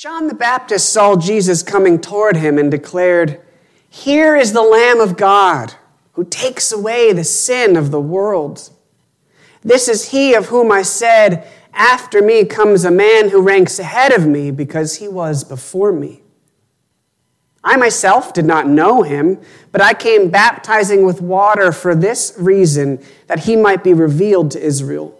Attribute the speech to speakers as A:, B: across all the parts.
A: John the Baptist saw Jesus coming toward him and declared, Here is the Lamb of God who takes away the sin of the world. This is he of whom I said, After me comes a man who ranks ahead of me because he was before me. I myself did not know him, but I came baptizing with water for this reason, that he might be revealed to Israel.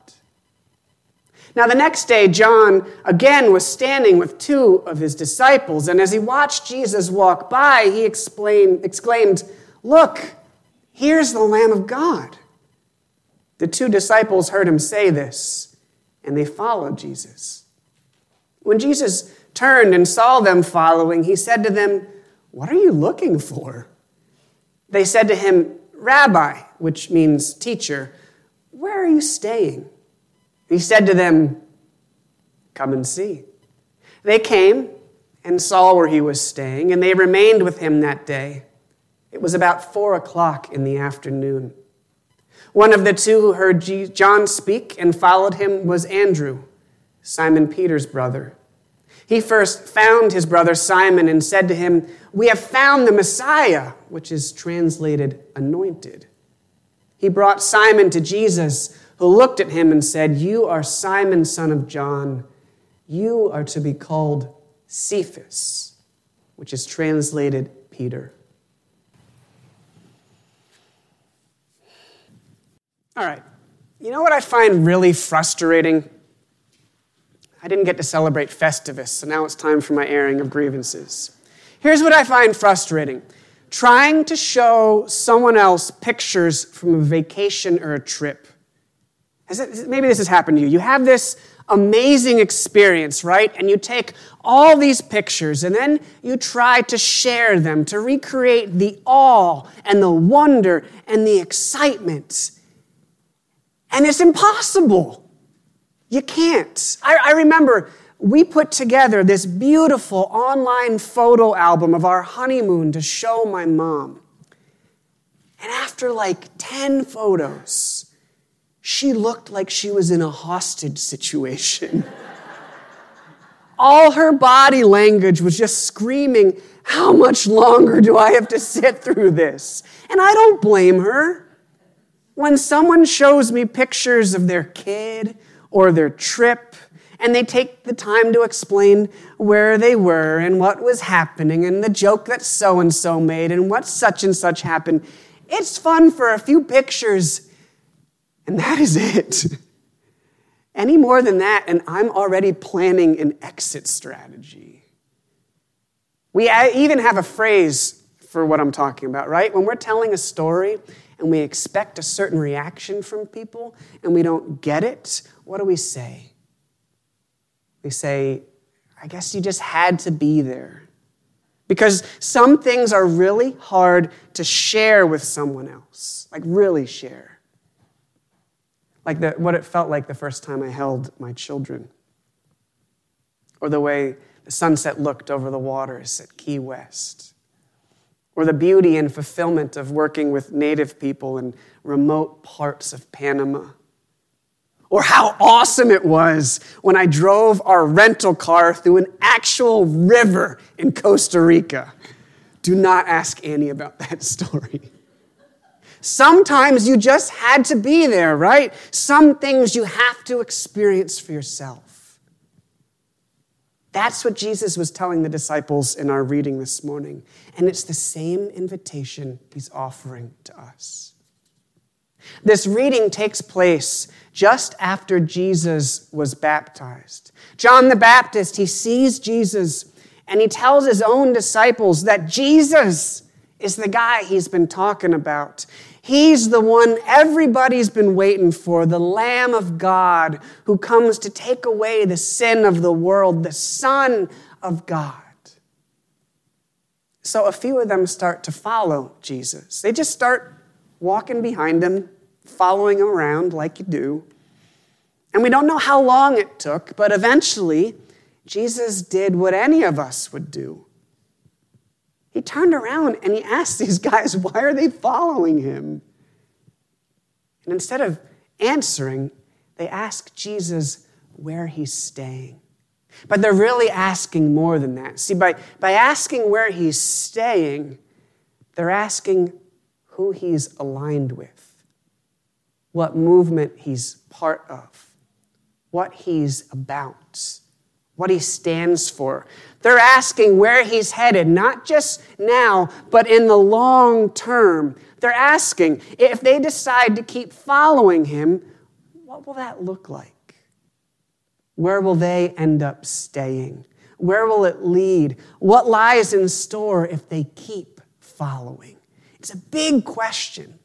A: Now, the next day, John again was standing with two of his disciples, and as he watched Jesus walk by, he exclaimed, Look, here's the Lamb of God. The two disciples heard him say this, and they followed Jesus. When Jesus turned and saw them following, he said to them, What are you looking for? They said to him, Rabbi, which means teacher, where are you staying? He said to them, Come and see. They came and saw where he was staying, and they remained with him that day. It was about four o'clock in the afternoon. One of the two who heard John speak and followed him was Andrew, Simon Peter's brother. He first found his brother Simon and said to him, We have found the Messiah, which is translated anointed. He brought Simon to Jesus who looked at him and said, You are Simon, son of John. You are to be called Cephas, which is translated Peter. All right. You know what I find really frustrating? I didn't get to celebrate Festivus, so now it's time for my airing of grievances. Here's what I find frustrating trying to show someone else pictures from a vacation or a trip it, maybe this has happened to you. You have this amazing experience, right? And you take all these pictures and then you try to share them, to recreate the awe and the wonder and the excitement. And it's impossible. You can't. I, I remember we put together this beautiful online photo album of our honeymoon to show my mom. And after like 10 photos, she looked like she was in a hostage situation. All her body language was just screaming, How much longer do I have to sit through this? And I don't blame her. When someone shows me pictures of their kid or their trip, and they take the time to explain where they were and what was happening and the joke that so and so made and what such and such happened, it's fun for a few pictures and that is it. Any more than that, and I'm already planning an exit strategy. We even have a phrase for what I'm talking about, right? When we're telling a story and we expect a certain reaction from people and we don't get it, what do we say? We say, I guess you just had to be there. Because some things are really hard to share with someone else, like really share like the, what it felt like the first time I held my children, or the way the sunset looked over the waters at Key West, or the beauty and fulfillment of working with native people in remote parts of Panama, or how awesome it was when I drove our rental car through an actual river in Costa Rica. Do not ask Annie about that story. Sometimes you just had to be there, right? Some things you have to experience for yourself. That's what Jesus was telling the disciples in our reading this morning. And it's the same invitation he's offering to us. This reading takes place just after Jesus was baptized. John the Baptist, he sees Jesus and he tells his own disciples that Jesus is the guy he's been talking about. He's the one everybody's been waiting for, the Lamb of God who comes to take away the sin of the world, the Son of God. So a few of them start to follow Jesus. They just start walking behind him, following him around like you do. And we don't know how long it took, but eventually, Jesus did what any of us would do. He turned around and he asked these guys, Why are they following him? And instead of answering, they ask Jesus where he's staying. But they're really asking more than that. See, by, by asking where he's staying, they're asking who he's aligned with, what movement he's part of, what he's about, what he stands for. They're asking where he's headed, not just now, but in the long term. They're asking if they decide to keep following him, what will that look like? Where will they end up staying? Where will it lead? What lies in store if they keep following? It's a big question.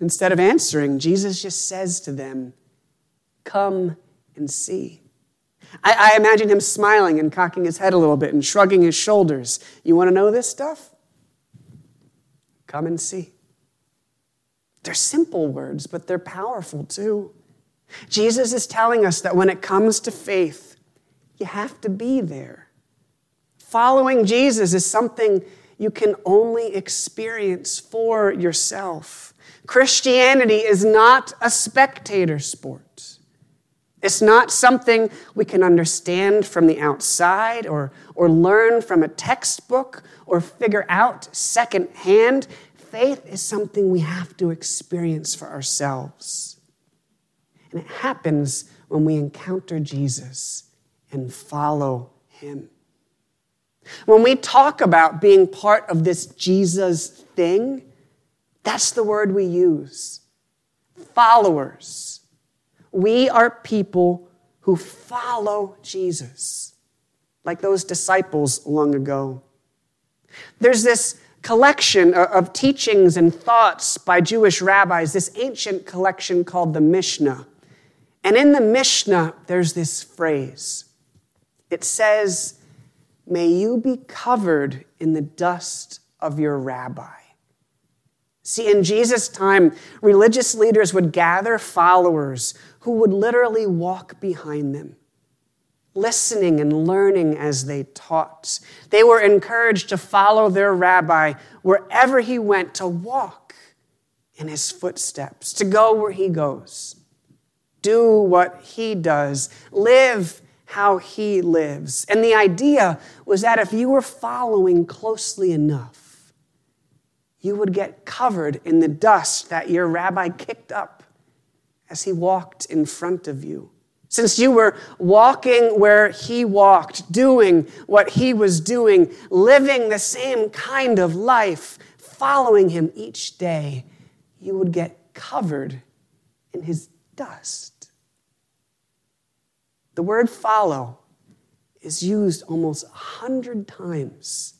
A: Instead of answering, Jesus just says to them, Come and see. I, I, imagine him smiling and cocking his head a little bit and shrugging his shoulders. You want to know this stuff? Come and see. They're simple words, but they're powerful too. Jesus is telling us that when it comes to faith, you have to be there. Following Jesus is something you can only experience for yourself. Christianity is not a spectator sport. It's not something we can understand from the outside or, or learn from a textbook or figure out secondhand. Faith is something we have to experience for ourselves. And it happens when we encounter Jesus and follow him. When we talk about being part of this Jesus thing, that's the word we use followers. We are people who follow Jesus, like those disciples long ago. There's this collection of teachings and thoughts by Jewish rabbis, this ancient collection called the Mishnah. And in the Mishnah, there's this phrase. It says, May you be covered in the dust of your rabbi. See, in Jesus' time, religious leaders would gather followers who would literally walk behind them, listening and learning as they taught. They were encouraged to follow their rabbi wherever he went, to walk in his footsteps, to go where he goes do what he does, live how he lives. And the idea was that if you were following closely enough, you would get covered in the dust that your rabbi kicked up as he walked in front of you. Since you were walking where he walked, doing what he was doing, living the same kind of life, following him each day, you would get covered in his dust. The word follow is used almost a hundred times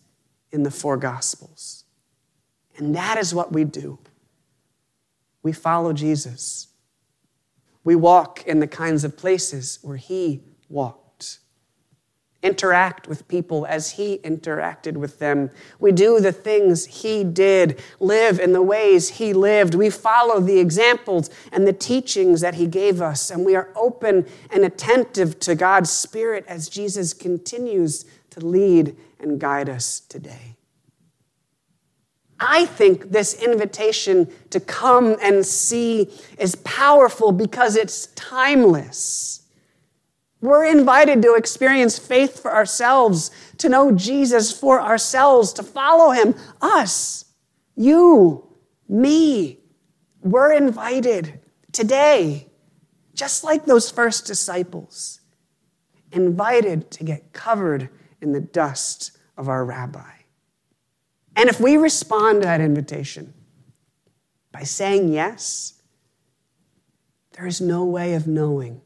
A: in the four Gospels. And that is what we do. We follow Jesus. We walk in the kinds of places where He walked interact with people as he interacted with them. We do the things he did, live in the ways he lived. We follow the examples and the teachings that he gave us, and we are open and attentive to God's Spirit as Jesus continues to lead and guide us today. I think this invitation to come and see is powerful because it's timeless. We're invited to experience faith for ourselves, to know Jesus for ourselves, to follow him. Us, you, me. We're invited today, just like those first disciples, invited to get covered in the dust of our rabbi. And if we respond to that invitation by saying yes, there is no way of knowing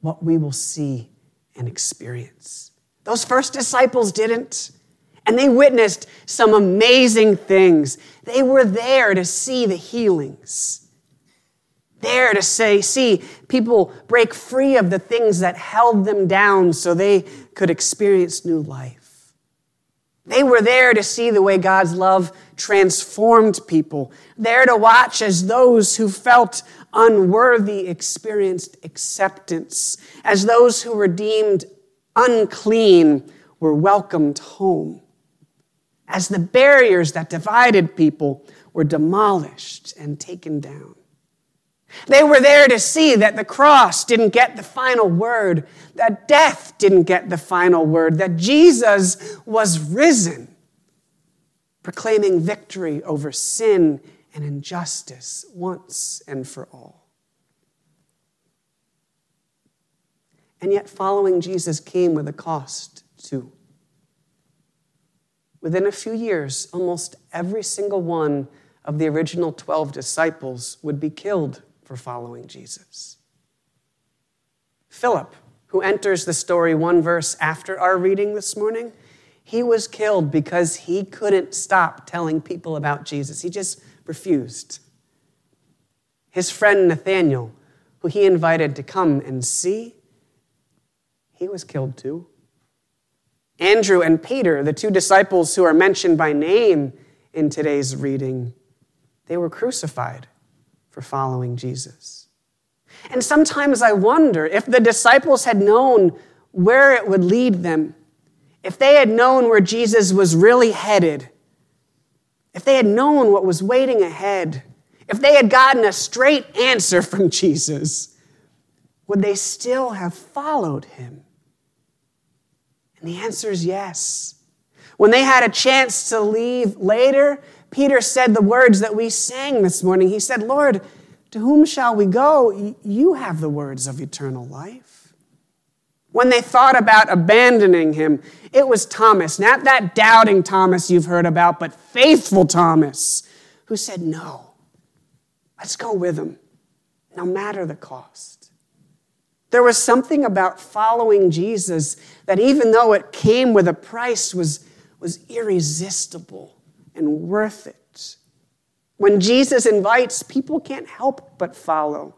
A: what we will see and experience. Those first disciples didn't. And they witnessed some amazing things. They were there to see the healings, there to say, see people break free of the things that held them down so they could experience new life. They were there to see the way God's love transformed people, there to watch as those who felt unworthy experienced acceptance, as those who were deemed unclean were welcomed home, as the barriers that divided people were demolished and taken down. They were there to see that the cross didn't get the final word, that death didn't get the final word, that Jesus was risen, proclaiming victory over sin and injustice once and for all. And yet, following Jesus came with a cost, too. Within a few years, almost every single one of the original 12 disciples would be killed for following Jesus. Philip, who enters the story one verse after our reading this morning, he was killed because he couldn't stop telling people about Jesus. He just refused. His friend Nathaniel, who he invited to come and see, he was killed too. Andrew and Peter, the two disciples who are mentioned by name in today's reading, they were crucified for following Jesus. And sometimes I wonder if the disciples had known where it would lead them, if they had known where Jesus was really headed, if they had known what was waiting ahead, if they had gotten a straight answer from Jesus, would they still have followed him? And the answer is yes. When they had a chance to leave later, Peter said the words that we sang this morning. He said, Lord, to whom shall we go? You have the words of eternal life. When they thought about abandoning him, it was Thomas, not that doubting Thomas you've heard about, but faithful Thomas, who said, No, let's go with him, no matter the cost. There was something about following Jesus that, even though it came with a price, was, was irresistible and worth it. When Jesus invites, people can't help but follow.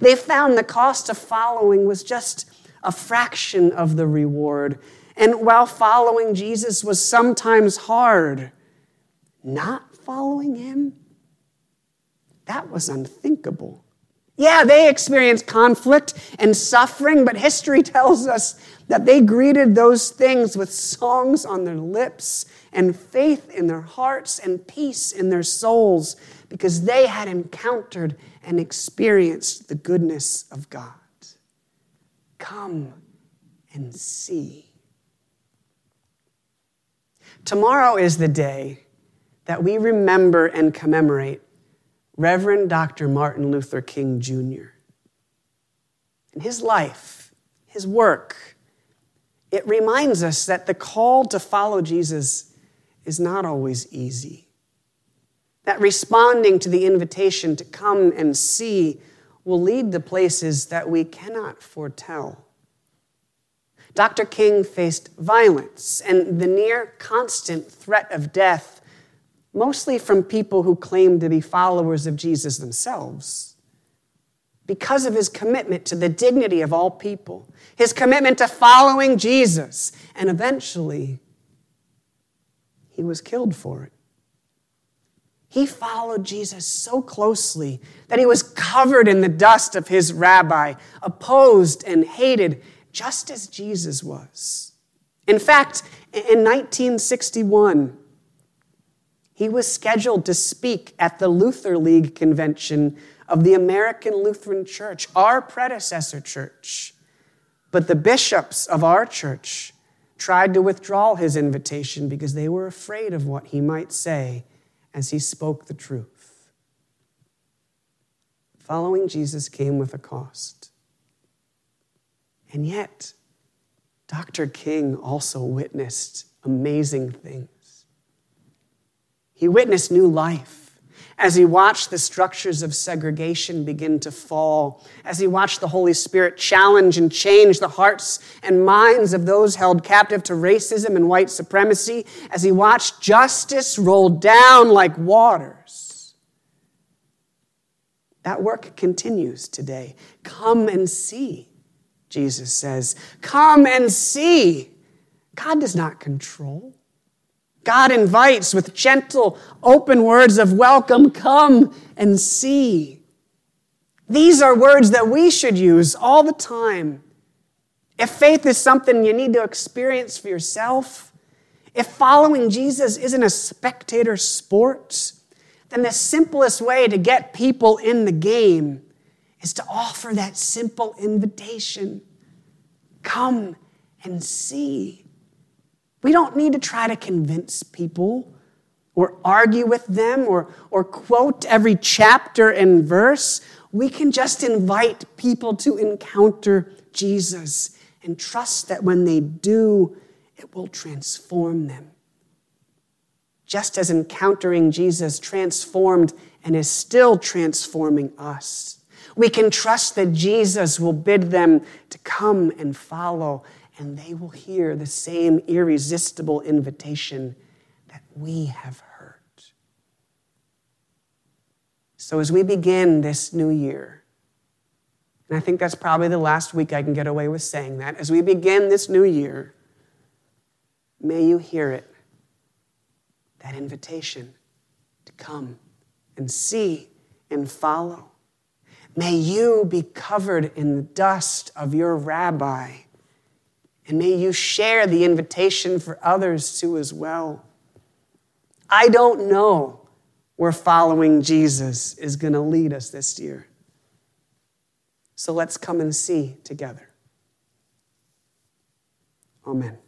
A: They found the cost of following was just a fraction of the reward. And while following Jesus was sometimes hard, not following him, that was unthinkable. Yeah, they experienced conflict and suffering, but history tells us that they greeted those things with songs on their lips and faith in their hearts and peace in their souls because they had encountered and experienced the goodness of God. Come and see. Tomorrow is the day that we remember and commemorate Reverend Dr. Martin Luther King Jr. In his life, his work, it reminds us that the call to follow Jesus is not always easy. That responding to the invitation to come and see will lead to places that we cannot foretell. Dr. King faced violence and the near constant threat of death, mostly from people who claimed to be followers of Jesus themselves. Because of his commitment to the dignity of all people, his commitment to following Jesus, and eventually he was killed for it. He followed Jesus so closely that he was covered in the dust of his rabbi, opposed and hated, just as Jesus was. In fact, in 1961, he was scheduled to speak at the Luther League convention of the American Lutheran Church, our predecessor church. But the bishops of our church tried to withdraw his invitation because they were afraid of what he might say as he spoke the truth. Following Jesus came with a cost. And yet, Dr. King also witnessed amazing things. He witnessed new life as he watched the structures of segregation begin to fall, as he watched the Holy Spirit challenge and change the hearts and minds of those held captive to racism and white supremacy, as he watched justice roll down like waters. That work continues today. Come and see, Jesus says. Come and see. God does not control. God invites with gentle, open words of welcome, come and see. These are words that we should use all the time. If faith is something you need to experience for yourself, if following Jesus isn't a spectator sport, then the simplest way to get people in the game is to offer that simple invitation come and see. We don't need to try to convince people or argue with them or, or quote every chapter and verse. We can just invite people to encounter Jesus and trust that when they do, it will transform them. Just as encountering Jesus transformed and is still transforming us. We can trust that Jesus will bid them to come and follow, and they will hear the same irresistible invitation that we have heard. So, as we begin this new year, and I think that's probably the last week I can get away with saying that, as we begin this new year, may you hear it that invitation to come and see and follow. May you be covered in the dust of your rabbi. And may you share the invitation for others too as well. I don't know where following Jesus is going to lead us this year. So let's come and see together. Amen.